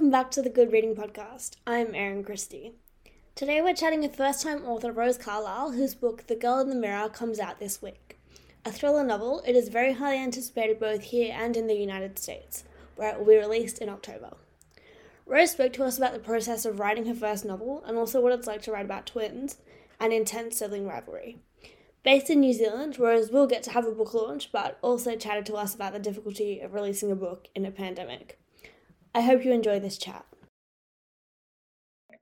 welcome back to the Good Reading Podcast. I'm Erin Christie. Today we're chatting with first time author Rose Carlyle, whose book The Girl in the Mirror comes out this week. A thriller novel, it is very highly anticipated both here and in the United States, where it will be released in October. Rose spoke to us about the process of writing her first novel and also what it's like to write about twins and intense sibling rivalry. Based in New Zealand, Rose will get to have a book launch, but also chatted to us about the difficulty of releasing a book in a pandemic. I hope you enjoy this chat.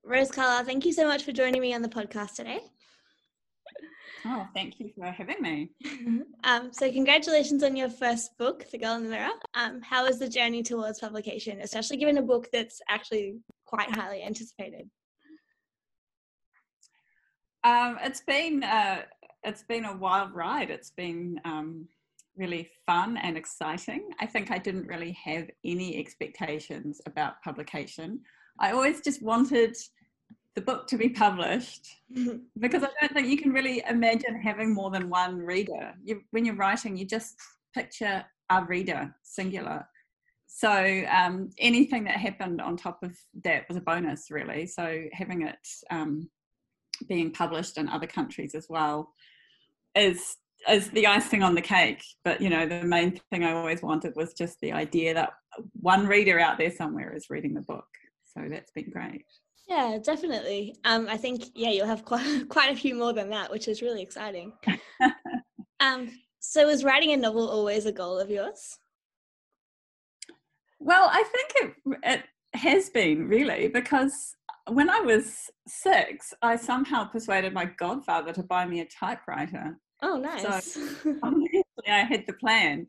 Rose Carlyle, thank you so much for joining me on the podcast today. Oh, thank you for having me. um, so, congratulations on your first book, The Girl in the Mirror. Um, how was the journey towards publication, especially given a book that's actually quite highly anticipated? Um, it's been uh, it's been a wild ride. It's been um, really fun and exciting. I think I didn't really have any expectations about publication. I always just wanted the book to be published because I don't think you can really imagine having more than one reader. You, when you're writing, you just picture a reader, singular. So um, anything that happened on top of that was a bonus, really. So having it um, being published in other countries as well is as the icing on the cake. But you know, the main thing I always wanted was just the idea that one reader out there somewhere is reading the book. So that's been great. Yeah, definitely. Um, I think yeah, you'll have quite quite a few more than that, which is really exciting. um, so was writing a novel always a goal of yours? Well, I think it it has been really because when I was six, I somehow persuaded my godfather to buy me a typewriter Oh, nice. So I had the plan.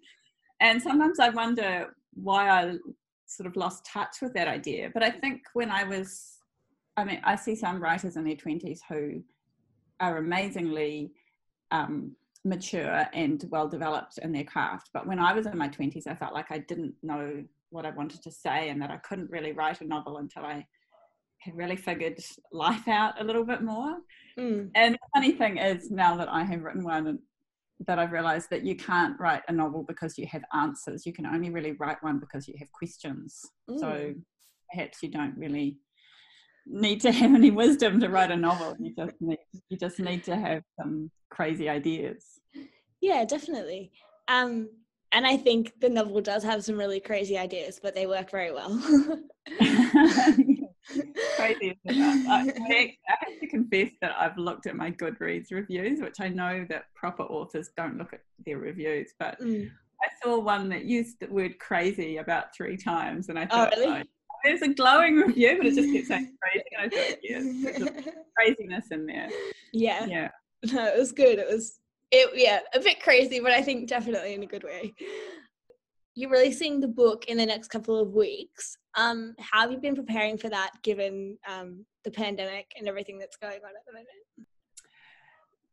And sometimes I wonder why I sort of lost touch with that idea. But I think when I was, I mean, I see some writers in their 20s who are amazingly um, mature and well developed in their craft. But when I was in my 20s, I felt like I didn't know what I wanted to say and that I couldn't really write a novel until I really figured life out a little bit more. Mm. And the funny thing is, now that I have written one, that I've realized that you can't write a novel because you have answers. You can only really write one because you have questions. Mm. So perhaps you don't really need to have any wisdom to write a novel. You just need you just need to have some crazy ideas. Yeah, definitely. Um, and I think the novel does have some really crazy ideas, but they work very well. crazy. I, I, have to confess that I've looked at my Goodreads reviews, which I know that proper authors don't look at their reviews, but mm. I saw one that used the word crazy about three times, and I oh, thought, oh, really? there's a glowing review, but it just kept saying crazy. And I thought, yes, there's craziness in there. Yeah. Yeah. No, it was good. It was, it yeah, a bit crazy, but I think definitely in a good way you're releasing the book in the next couple of weeks. Um, how have you been preparing for that given um, the pandemic and everything that's going on at the moment?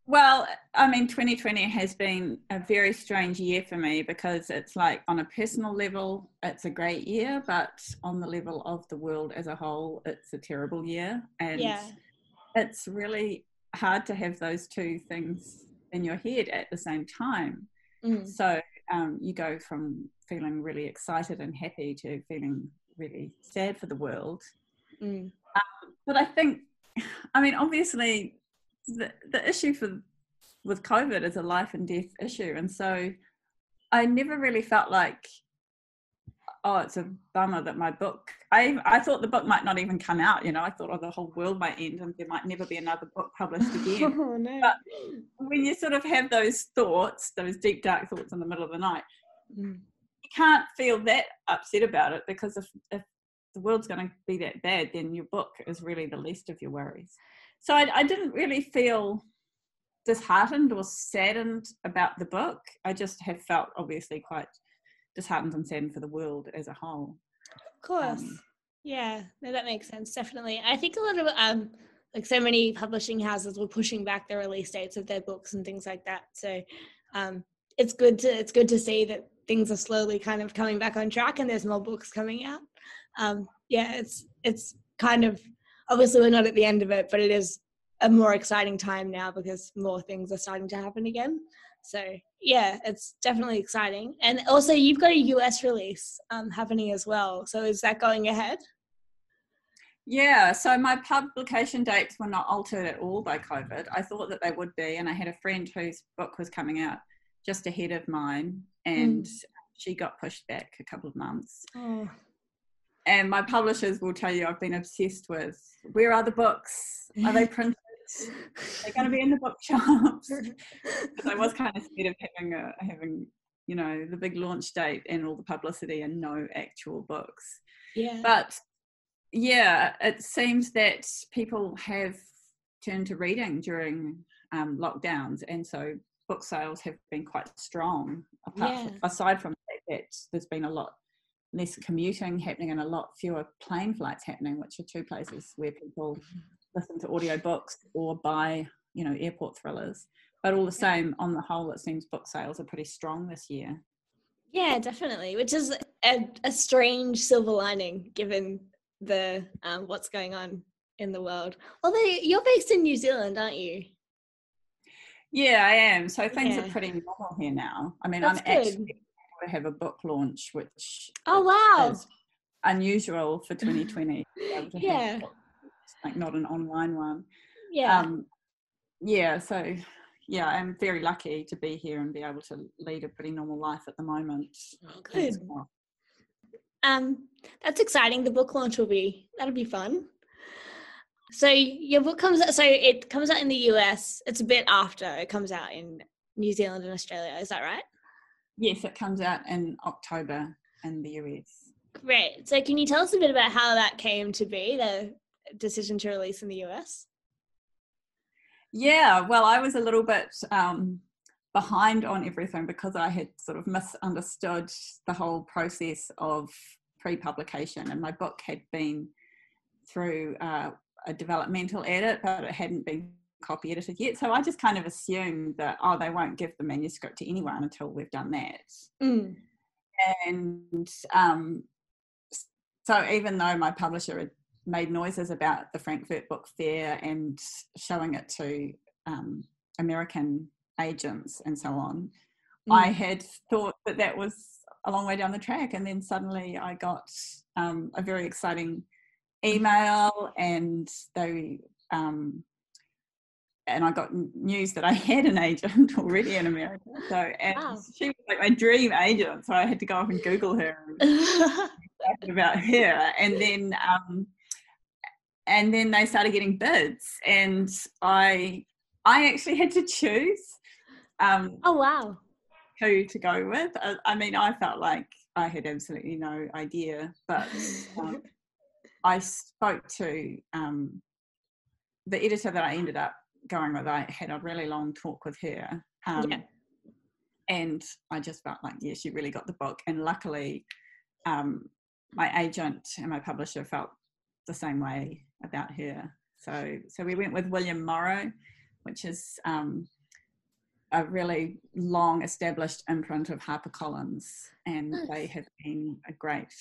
Well, I mean, 2020 has been a very strange year for me because it's like on a personal level, it's a great year, but on the level of the world as a whole, it's a terrible year. And yeah. it's really hard to have those two things in your head at the same time. Mm. So um, you go from feeling really excited and happy to feeling really sad for the world. Mm. Um, but I think, I mean, obviously, the, the issue for with COVID is a life and death issue, and so I never really felt like, oh, it's a bummer that my book. I I thought the book might not even come out. You know, I thought, oh, the whole world might end, and there might never be another book published again. oh, no. But when you sort of have those thoughts, those deep dark thoughts in the middle of the night. Mm you can't feel that upset about it because if, if the world's going to be that bad, then your book is really the least of your worries. So I, I didn't really feel disheartened or saddened about the book. I just have felt obviously quite disheartened and saddened for the world as a whole. Of course. Um, Yeah, no, that makes sense. Definitely. I think a lot of um like so many publishing houses were pushing back the release dates of their books and things like that. So um it's good to it's good to see that things are slowly kind of coming back on track and there's more books coming out. Um yeah, it's it's kind of obviously we're not at the end of it, but it is a more exciting time now because more things are starting to happen again. So yeah, it's definitely exciting. And also, you've got a US release um, happening as well. So is that going ahead? Yeah, so my publication dates were not altered at all by COVID. I thought that they would be, and I had a friend whose book was coming out just ahead of mine, and mm. she got pushed back a couple of months. Oh. And my publishers will tell you I've been obsessed with where are the books? Are they printed? They're going to be in the bookshops. I was kind of scared of having a having you know the big launch date and all the publicity and no actual books. Yeah. But yeah, it seems that people have turned to reading during um, lockdowns, and so book sales have been quite strong. Apart yeah. from, aside from that, there's been a lot less commuting happening and a lot fewer plane flights happening, which are two places where people listen to audiobooks or buy, you know, airport thrillers. But all the same, on the whole, it seems book sales are pretty strong this year. Yeah, definitely. Which is a, a strange silver lining given the um, what's going on in the world. Although you're based in New Zealand, aren't you? Yeah, I am. So things yeah. are pretty normal here now. I mean, That's I'm good. actually to have a book launch, which oh wow, is unusual for 2020. yeah, like not an online one. Yeah. Um, yeah. So yeah, I'm very lucky to be here and be able to lead a pretty normal life at the moment. Oh, good. Um, that's exciting. The book launch will be that'll be fun. So your book comes out. So it comes out in the US. It's a bit after it comes out in New Zealand and Australia. Is that right? Yes, it comes out in October in the US. Great. So can you tell us a bit about how that came to be? The decision to release in the US? Yeah, well, I was a little bit um, behind on everything because I had sort of misunderstood the whole process of pre publication, and my book had been through uh, a developmental edit, but it hadn't been copy edited yet. So I just kind of assumed that, oh, they won't give the manuscript to anyone until we've done that. Mm. And um, so even though my publisher had made noises about the Frankfurt Book Fair and showing it to um, American agents and so on. Mm. I had thought that that was a long way down the track, and then suddenly I got um, a very exciting email, and they um, and I got news that I had an agent already in America. So and wow. she was like my dream agent, so I had to go off and Google her and about her, and then um, and then they started getting bids and i i actually had to choose um oh wow who to go with i, I mean i felt like i had absolutely no idea but um, i spoke to um the editor that i ended up going with i had a really long talk with her um, yeah. and i just felt like yeah she really got the book and luckily um, my agent and my publisher felt the same way about her. So, so we went with William Morrow, which is um, a really long established imprint of HarperCollins, and nice. they have been a great.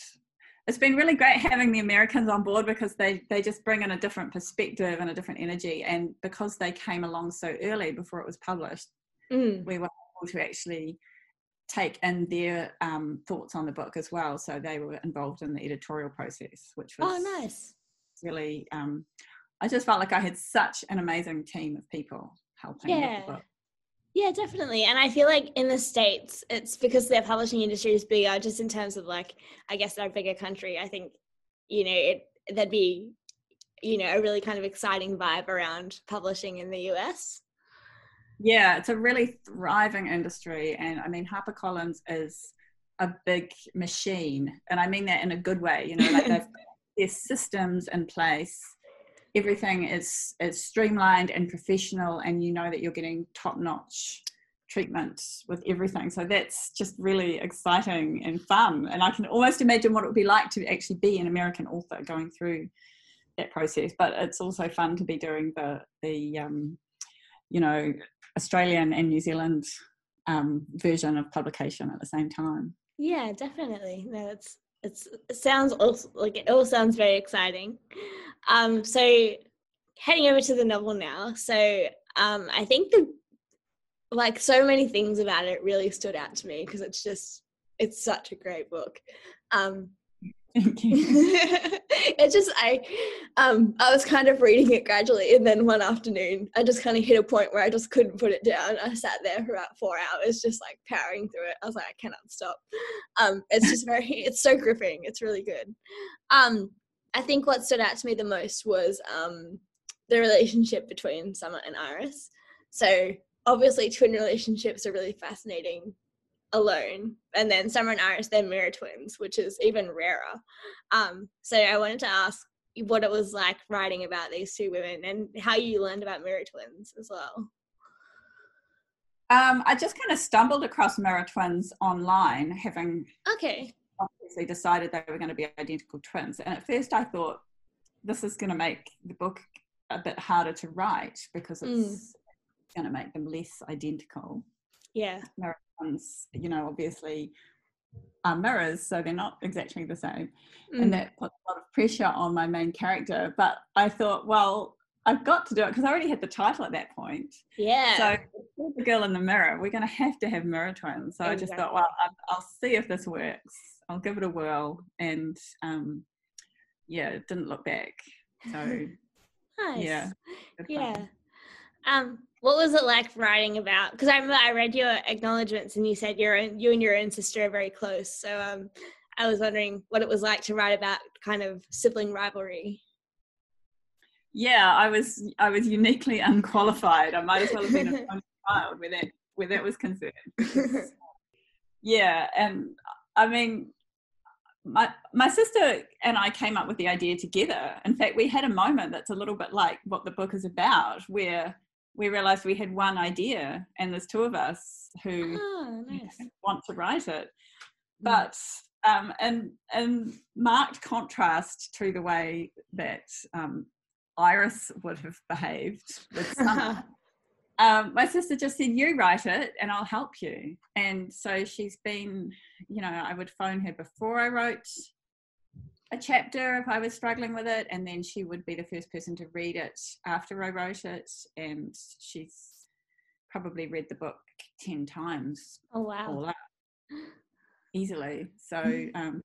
It's been really great having the Americans on board because they they just bring in a different perspective and a different energy, and because they came along so early before it was published, mm. we were able to actually take in their um, thoughts on the book as well. So they were involved in the editorial process, which was oh nice really um, I just felt like I had such an amazing team of people helping yeah. with the book. Yeah, definitely. And I feel like in the States, it's because their publishing industry is bigger, just in terms of like, I guess they're a bigger country. I think, you know, it that'd be, you know, a really kind of exciting vibe around publishing in the US. Yeah, it's a really thriving industry. And I mean, HarperCollins is a big machine. And I mean that in a good way. You know, like they've there's systems in place everything is is streamlined and professional and you know that you're getting top notch treatment with everything. So that's just really exciting and fun. And I can almost imagine what it would be like to actually be an American author going through that process. But it's also fun to be doing the the um, you know Australian and New Zealand um, version of publication at the same time. Yeah, definitely. No, it's it's it sounds also like it all sounds very exciting. Um, so heading over to the novel now. So um, I think the like so many things about it really stood out to me because it's just it's such a great book. Um, it just I um I was kind of reading it gradually and then one afternoon I just kind of hit a point where I just couldn't put it down. I sat there for about four hours just like powering through it. I was like, I cannot stop. Um it's just very it's so gripping. It's really good. Um I think what stood out to me the most was um the relationship between Summer and Iris. So obviously twin relationships are really fascinating alone. And then summer and iris they're mirror twins which is even rarer. Um, so i wanted to ask what it was like writing about these two women and how you learned about mirror twins as well. Um, i just kind of stumbled across mirror twins online having okay. obviously decided they were going to be identical twins. And at first i thought this is going to make the book a bit harder to write because it's mm. going to make them less identical. Yeah. Mirror ones, you know, obviously are mirrors, so they're not exactly the same. Mm. And that puts a lot of pressure on my main character. But I thought, well, I've got to do it because I already had the title at that point. Yeah. So the girl in the mirror, we're going to have to have mirror twins. So exactly. I just thought, well, I'll see if this works. I'll give it a whirl. And um, yeah, it didn't look back. So nice. yeah. Yeah. Um, what was it like writing about? Because I remember I read your acknowledgements and you said your you and your own sister are very close. So um, I was wondering what it was like to write about kind of sibling rivalry. Yeah, I was I was uniquely unqualified. I might as well have been a child where that where that was concerned. yeah, and I mean, my my sister and I came up with the idea together. In fact, we had a moment that's a little bit like what the book is about, where we realized we had one idea and there's two of us who oh, nice. want to write it hmm. but um, and and marked contrast to the way that um, iris would have behaved with summer um, my sister just said you write it and i'll help you and so she's been you know i would phone her before i wrote a chapter if I was struggling with it, and then she would be the first person to read it after I wrote it. And she's probably read the book 10 times. Oh, wow. easily. So um,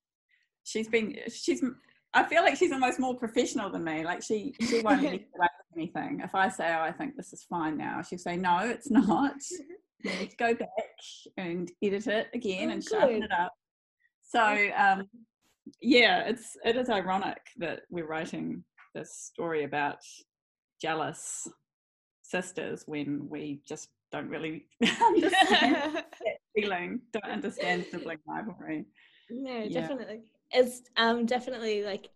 she's been, she's, I feel like she's almost more professional than me. Like she, she won't leave anything. If I say, oh, I think this is fine now, she'll say, no, it's not. Go back and edit it again oh, and good. sharpen it up. So um, yeah, it's it is ironic that we're writing this story about jealous sisters when we just don't really understand that feeling, don't understand sibling rivalry. No, yeah. definitely. It's um definitely like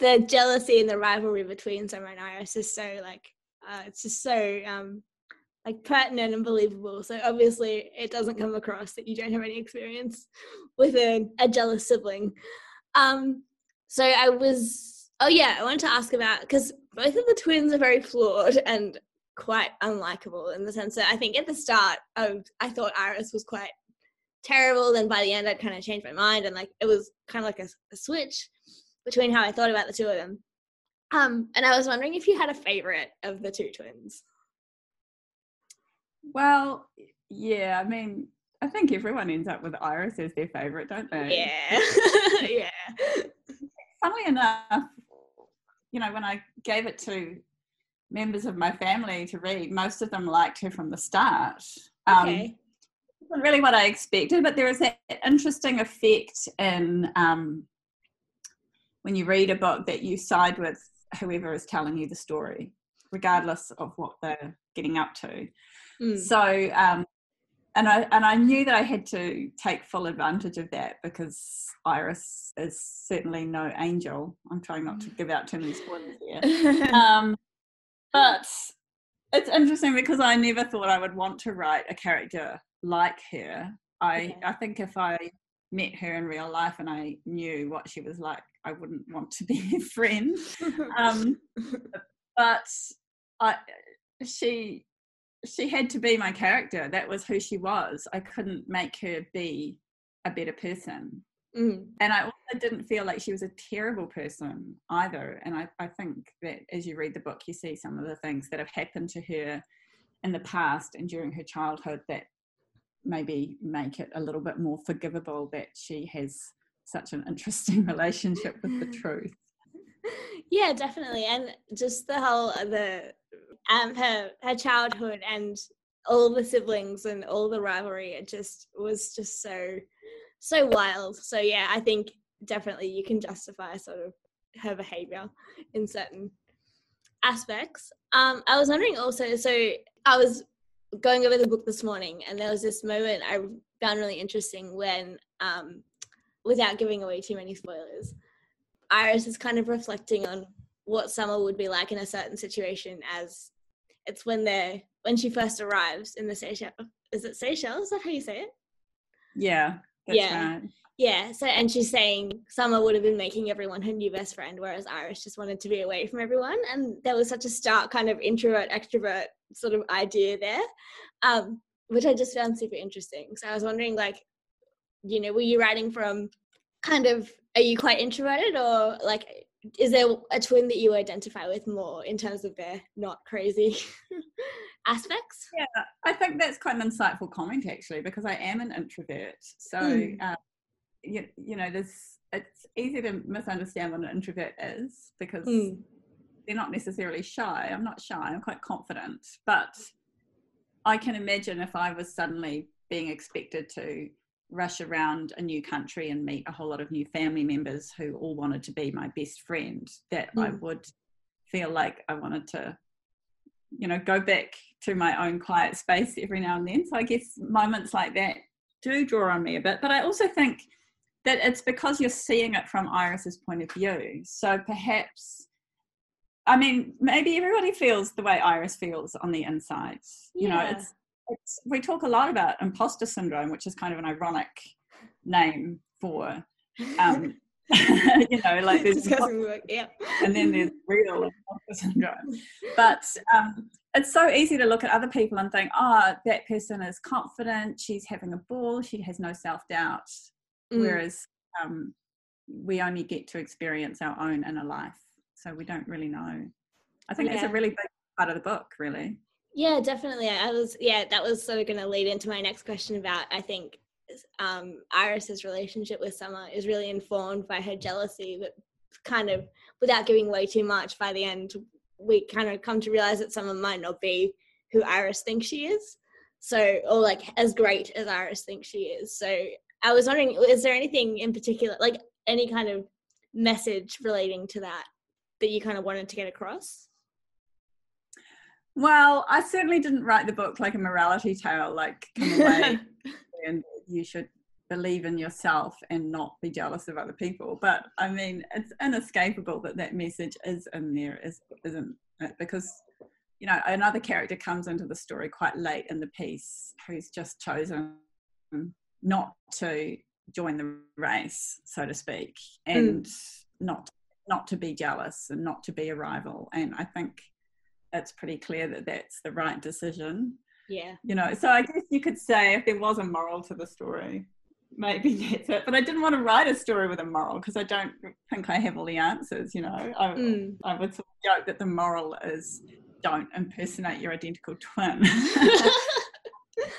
the jealousy and the rivalry between Summer and Iris is so like uh, it's just so um like pertinent and believable. So obviously it doesn't come across that you don't have any experience with a, a jealous sibling. Um, so I was oh yeah, I wanted to ask about because both of the twins are very flawed and quite unlikable in the sense that I think at the start I, I thought Iris was quite terrible. Then by the end I'd kind of changed my mind and like it was kind of like a, a switch between how I thought about the two of them. Um, and I was wondering if you had a favorite of the two twins. Well, yeah, I mean, I think everyone ends up with Iris as their favourite, don't they? Yeah. yeah. Funnily enough, you know, when I gave it to members of my family to read, most of them liked her from the start. Um, okay. wasn't really what I expected, but there is that interesting effect in um, when you read a book that you side with whoever is telling you the story, regardless of what they're getting up to. Mm. So, um, and I and I knew that I had to take full advantage of that because Iris is certainly no angel. I'm trying not to give out too many spoilers here. um, but it's interesting because I never thought I would want to write a character like her. I Okay. I think if I met her in real life and I knew what she was like, I wouldn't want to be her friend. Um, but I she she had to be my character. That was who she was. I couldn't make her be a better person. Mm, And I also didn't feel like she was a terrible person either. And I, I think that as you read the book, you see some of the things that have happened to her in the past and during her childhood that maybe make it a little bit more forgivable that she has such an interesting relationship with the truth. yeah, definitely, and just the whole uh, the um her her childhood and all the siblings and all the rivalry. It just was just so so wild. So yeah, I think definitely you can justify sort of her behavior in certain aspects. Um, I was wondering also. So I was going over the book this morning, and there was this moment I found really interesting when, um, without giving away too many spoilers, Iris is kind of reflecting on what summer would be like in a certain situation as it's when they're when she first arrives in the Seychelles. Is it Seychelles? Is that how you say it? Yeah. That's Yeah. right. Yeah. So and she's saying Summer would have been making everyone her new best friend, whereas Iris just wanted to be away from everyone. And there was such a stark kind of introvert extrovert sort of idea there, um, which I just found super interesting. So I was wondering, like, you know, were you writing from kind of are you quite introverted or like is there a twin that you identify with more in terms of their not crazy aspects? Yeah, I think that's quite an insightful comment actually, because I am an introvert. So, Mm. uh, you, you know, there's it's easy to misunderstand what an introvert is because Mm. they're not necessarily shy. I'm not shy. I'm quite confident, but I can imagine if I was suddenly being expected to rush around a new country and meet a whole lot of new family members who all wanted to be my best friend, that I Mm. would feel like I wanted to, you know, go back to my own quiet space every now and then. So I guess moments like that do draw on me a bit. But I also think that it's because you're seeing it from Iris's point of view. So perhaps, I mean, maybe everybody feels the way Iris feels on the inside. You know, it's, it's we talk a lot about imposter syndrome, which is kind of an ironic name for, um, you know, like there's Discussing work, yeah. and then there's real imposter syndrome. But um, it's so easy to look at other people and think, oh, that person is confident, she's having a ball, she has no self doubt. Mm. Whereas um, we only get to experience our own inner life. So we don't really know. I think it's Yeah. a really big part of the book, really. Yeah, definitely. I was yeah, that was sort of going to lead into my next question about I think um, Iris's relationship with Summer is really informed by her jealousy, but kind of without giving away too much. By the end, we kind of come to realize that Summer might not be who Iris thinks she is. So, or like as great as Iris thinks she is. So, I was wondering, is there anything in particular, like any kind of message relating to that, that you kind of wanted to get across? Well, I certainly didn't write the book like a morality tale, like come away and you should believe in yourself and not be jealous of other people. But I mean, it's inescapable that that message is in there, is, isn't it? Because, you know, another character comes into the story quite late in the piece who's just chosen not to join the race, so to speak, hmm. and not not to be jealous and not to be a rival. And I think it's pretty clear that that's the right decision. Yeah. you know so i guess you could say if there was a moral to the story maybe that's it. But i didn't want to write a story with a moral because i don't think i have all the answers you know. I, Mm. I would sort of joke that the moral is don't impersonate your identical twin.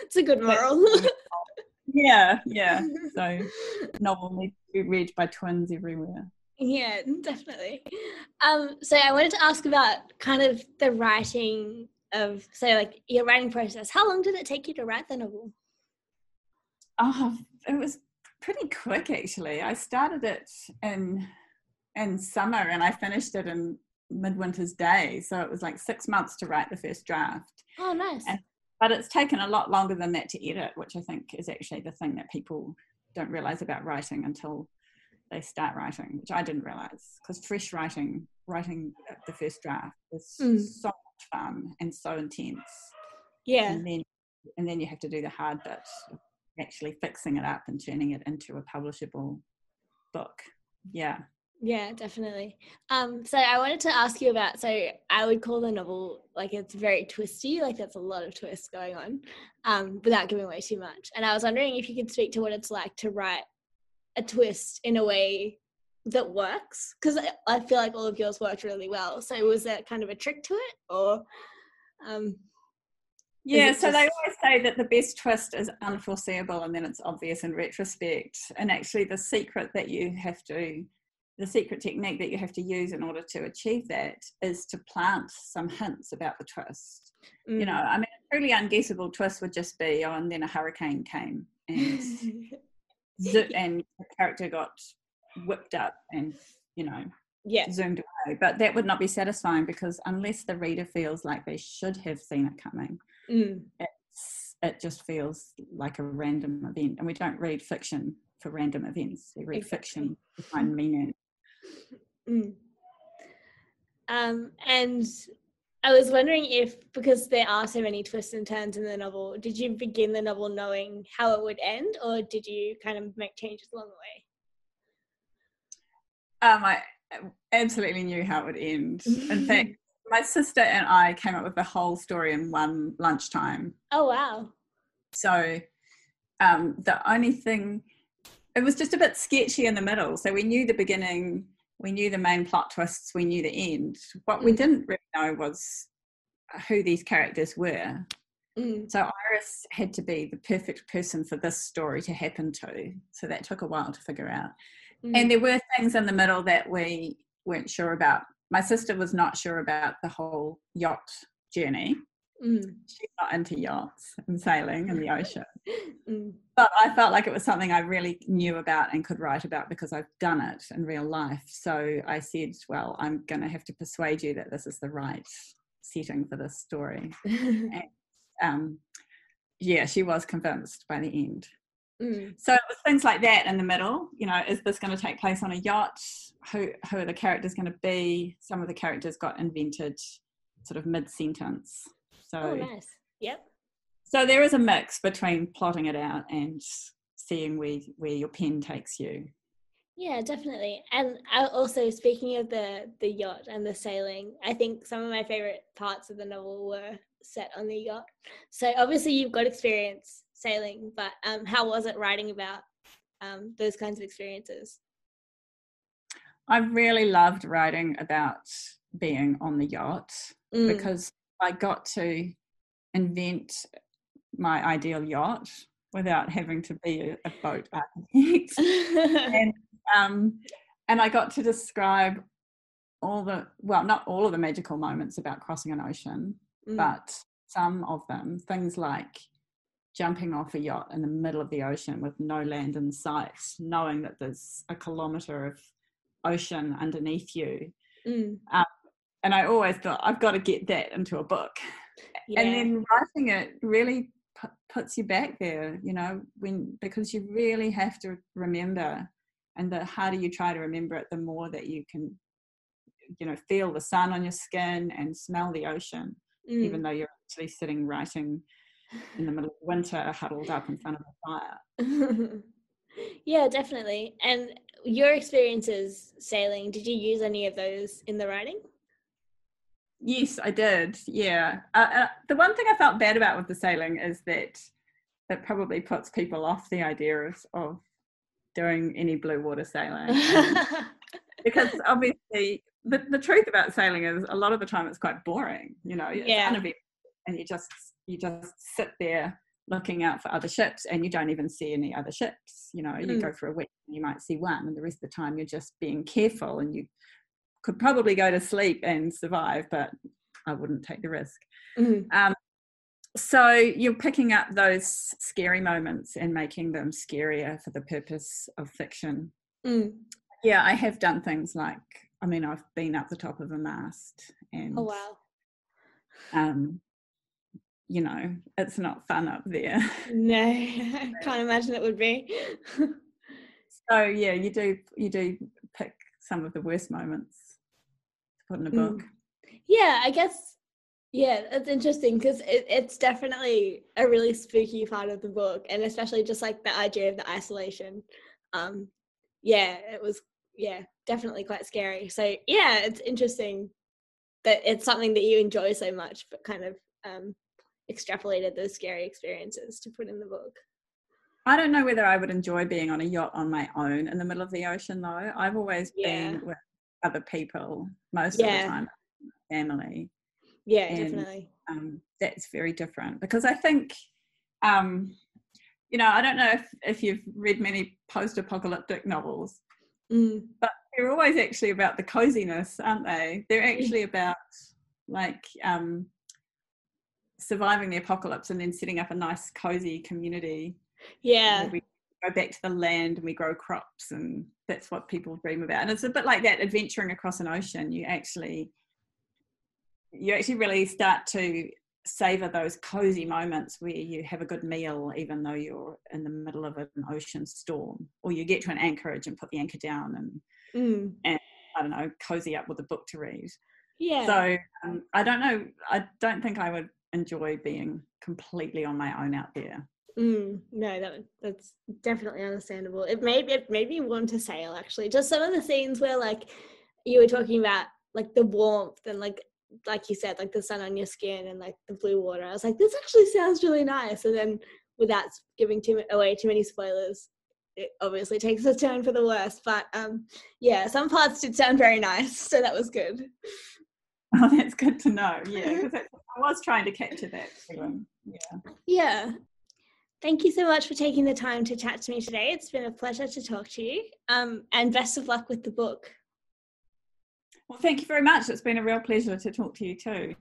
It's a good moral. yeah yeah. So novel needs to be read by twins everywhere yeah, definitely. Um, so I wanted to ask about kind of the writing of so like your writing process. How long did it take you to write the novel? Oh, it was pretty quick actually. I started it in in summer and I finished it in midwinter's day. So it was like six months to write the first draft. Oh, nice. And- But it's taken a lot longer than that to edit, which I think is actually the thing that people don't realize about writing until they start writing, which I didn't realize. Because fresh writing, writing the first draft is Mm. so much fun and so intense. Yeah. And then and then you have to do the hard bit, actually fixing it up and turning it into a publishable book. Yeah. Yeah, definitely. Um, so I wanted to ask you about. So I would call the novel like it's very twisty. Like there's a lot of twists going on, um, without giving away too much. And I was wondering if you could speak to what it's like to write a twist in a way that works, because I, I feel like all of yours worked really well. So was that kind of a trick to it, or? Um, yeah, so they always say that the best twist is unforeseeable and then it's obvious in retrospect. And actually, the secret that you have to, the secret technique that you have to use in order to achieve that is to plant some hints about the twist. You know, mm. I mean, a truly unguessable twist would just be, oh, and then a hurricane came and and the character got whipped up and you know yeah, zoomed away. But that would not be satisfying because unless the reader feels like they should have seen it coming, mm. it's, it just feels like a random event. And we don't read fiction for random events. We read fiction to find meaning. Mm. Um, and I was wondering if, because there are so many twists and turns in the novel, did you begin the novel knowing how it would end, or did you kind of make changes along the way? Um, I absolutely knew how it would end. In fact, my sister and I came up with the whole story in one lunchtime. Oh wow! So um, the only thing, it was just a bit sketchy in the middle. So we knew the beginning, we knew the main plot twists, we knew the end. What we Mm. didn't really know was who these characters were. Mm. So Iris had to be the perfect person for this story to happen to. So that took a while to figure out. Mm. And there were things in the middle that we weren't sure about. My sister was not sure about the whole yacht journey. Mm. She's not into yachts and sailing in the ocean. Mm. But I felt like it was something I really knew about and could write about because I've done it in real life. So I said, well, I'm going to have to persuade you that this is the right setting for this story. Um, yeah, she was convinced by the end. Mm. So it was things like that in the middle. You know, is this going to take place on a yacht? Who who are the characters going to be? Some of the characters got invented sort of mid sentence. So Oh, nice. Yep. so there is a mix between plotting it out and seeing where where your pen takes you. Yeah, definitely. And also speaking of the the yacht and the sailing, I think some of my favorite parts of the novel were set on the yacht. So obviously you've got experience sailing, but um, how was it writing about um, those kinds of experiences? I really loved writing about being on the yacht Mm. because I got to invent my ideal yacht without having to be a, a boat architect. and um, and I got to describe all the well, not all of the magical moments about crossing an ocean, Mm. but some of them, things like jumping off a yacht in the middle of the ocean with no land in sight, knowing that there's a kilometre of ocean underneath you. Mm. And I always thought I've got to get that into a book. Yeah. And then writing it really pu- puts you back there, you know, when because you really have to remember, and the harder you try to remember it, the more that you can, you know, feel the sun on your skin and smell the ocean, Mm. even though you're actually sitting writing in the middle of winter, huddled up in front of a fire. yeah, definitely. And your experiences sailing, did you use any of those in the writing? Yes, I did. Yeah. Uh, uh, the one thing I felt bad about with the sailing is that it probably puts people off the idea of, of doing any blue water sailing. Because obviously, the, the truth about sailing is a lot of the time it's quite boring. You know, Yeah. and you just you just sit there looking out for other ships, and you don't even see any other ships. You know, you Mm. go for a week, and you might see one, and the rest of the time you're just being careful, and you could probably go to sleep and survive, but I wouldn't take the risk. Mm. Um, so you're picking up those scary moments and making them scarier for the purpose of fiction. Mm. Yeah, I have done things like, I mean, I've been up the top of a mast, and Oh wow. um, you know, it's not fun up there. No, I can't imagine it would be. so yeah, you do you do pick some of the worst moments put in a book. Mm. yeah, I guess Yeah, it's interesting because it, it's definitely a really spooky part of the book, and especially just like the idea of the isolation. Um, yeah, it was yeah definitely quite scary. So yeah, it's interesting that it's something that you enjoy so much, but kind of um, extrapolated those scary experiences to put in the book. I don't know whether I would enjoy being on a yacht on my own in the middle of the ocean, though. I've always yeah. been with other people most yeah. of the time, family. Yeah, and, definitely. Um, that's very different because I think, um, you know, I don't know if, if you've read many post apocalyptic novels, mm. but they're always actually about the coziness, aren't they? They're actually about like um, surviving the apocalypse and then setting up a nice cozy community yeah go back to the land and we grow crops and that's what people dream about. And it's a bit like that adventuring across an ocean. You actually you actually really start to savor those cozy moments where you have a good meal even though you're in the middle of an ocean storm or you get to an anchorage and put the anchor down and mm. and i don't know cozy up with a book to read. Yeah. So um, i don't know i don't think i would enjoy being completely on my own out there Mm, no, that that's definitely understandable. It made it made me want to sail actually. Just some of the scenes where like you were talking about like the warmth and like like you said like the sun on your skin and like the blue water. I was like, this actually sounds really nice. And then without giving too away too many spoilers, it obviously takes a turn for the worse. But um, yeah, some parts did sound very nice, so that was good. Oh, that's good to know. Yeah, because I was trying to capture that feeling. Yeah. Yeah. Thank you so much for taking the time to chat to me today. It's been a pleasure to talk to you. Um, and best of luck with the book. Well, thank you very much. It's been a real pleasure to talk to you too.